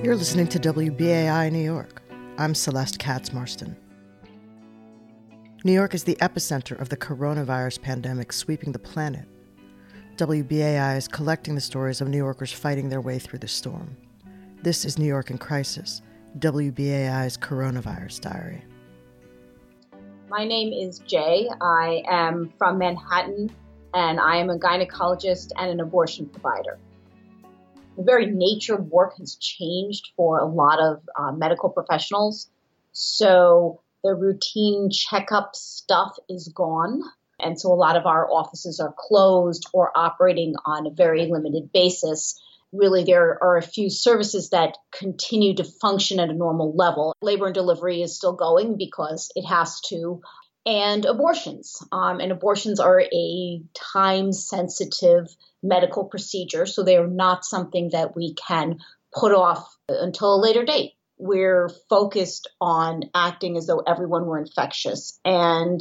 You're listening to WBAI New York. I'm Celeste Katz Marston. New York is the epicenter of the coronavirus pandemic sweeping the planet. WBAI is collecting the stories of New Yorkers fighting their way through the storm. This is New York in Crisis, WBAI's Coronavirus Diary. My name is Jay. I am from Manhattan and I am a gynecologist and an abortion provider. The very nature of work has changed for a lot of uh, medical professionals. So the routine checkup stuff is gone. And so a lot of our offices are closed or operating on a very limited basis. Really, there are a few services that continue to function at a normal level. Labor and delivery is still going because it has to, and abortions. Um, and abortions are a time sensitive medical procedure, so they are not something that we can put off until a later date. We're focused on acting as though everyone were infectious. And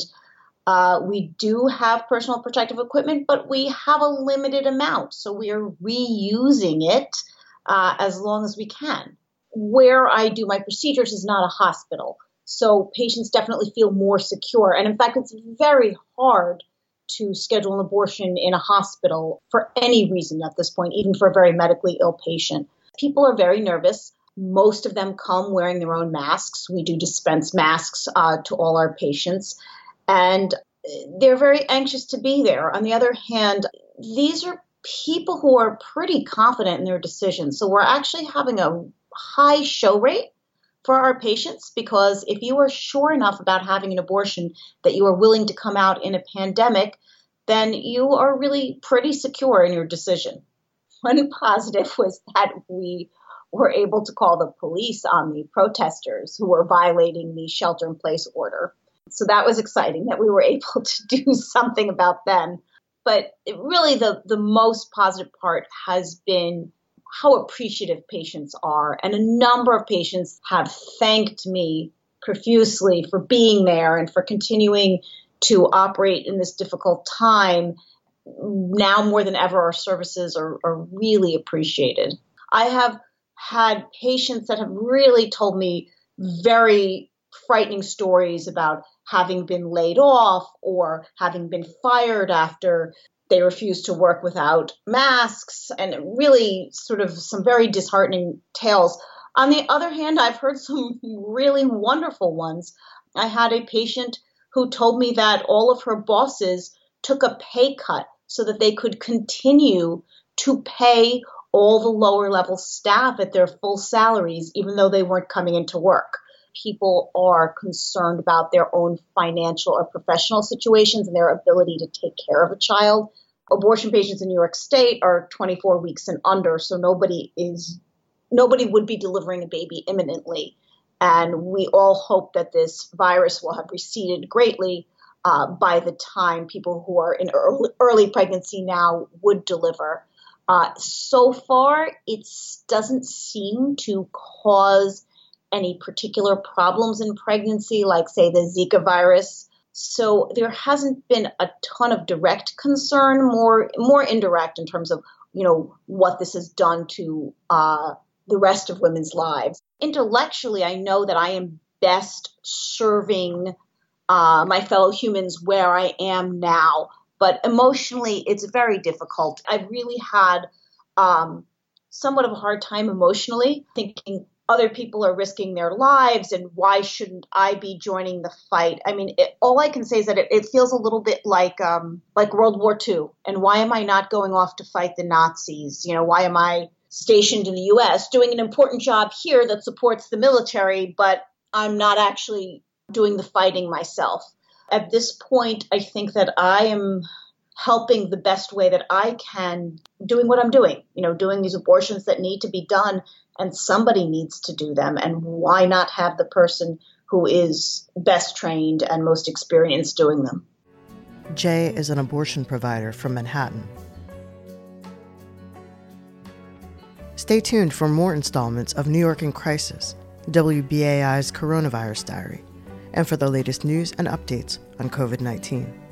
uh, we do have personal protective equipment, but we have a limited amount. So we are reusing it uh, as long as we can. Where I do my procedures is not a hospital. So patients definitely feel more secure. And in fact, it's very hard to schedule an abortion in a hospital for any reason at this point, even for a very medically ill patient. People are very nervous. Most of them come wearing their own masks. We do dispense masks uh, to all our patients, and they're very anxious to be there. On the other hand, these are people who are pretty confident in their decisions. So we're actually having a high show rate for our patients because if you are sure enough about having an abortion that you are willing to come out in a pandemic, then you are really pretty secure in your decision. One positive was that we were able to call the police on the protesters who were violating the shelter in place order. So that was exciting that we were able to do something about them. But really, the, the most positive part has been how appreciative patients are. And a number of patients have thanked me profusely for being there and for continuing to operate in this difficult time. Now more than ever, our services are, are really appreciated. I have had patients that have really told me very frightening stories about having been laid off or having been fired after they refused to work without masks and really sort of some very disheartening tales. On the other hand, I've heard some really wonderful ones. I had a patient who told me that all of her bosses took a pay cut so that they could continue to pay all the lower level staff at their full salaries, even though they weren't coming into work. People are concerned about their own financial or professional situations and their ability to take care of a child. Abortion patients in New York State are 24 weeks and under, so nobody is nobody would be delivering a baby imminently. And we all hope that this virus will have receded greatly uh, by the time people who are in early, early pregnancy now would deliver. Uh, so far, it doesn't seem to cause any particular problems in pregnancy, like, say, the Zika virus. So there hasn't been a ton of direct concern, more more indirect in terms of you know what this has done to uh, the rest of women's lives. Intellectually, I know that I am best serving uh, my fellow humans where I am now, but emotionally, it's very difficult. I've really had um, somewhat of a hard time emotionally thinking other people are risking their lives and why shouldn't I be joining the fight? I mean, it, all I can say is that it, it feels a little bit like um, like World War II. And why am I not going off to fight the Nazis? You know, why am I stationed in the U.S. doing an important job here that supports the military, but I'm not actually doing the fighting myself? At this point, I think that I am helping the best way that I can, doing what I'm doing, you know, doing these abortions that need to be done, and somebody needs to do them. And why not have the person who is best trained and most experienced doing them? Jay is an abortion provider from Manhattan. Stay tuned for more installments of New York in Crisis, WBAI's Coronavirus Diary, and for the latest news and updates on COVID 19.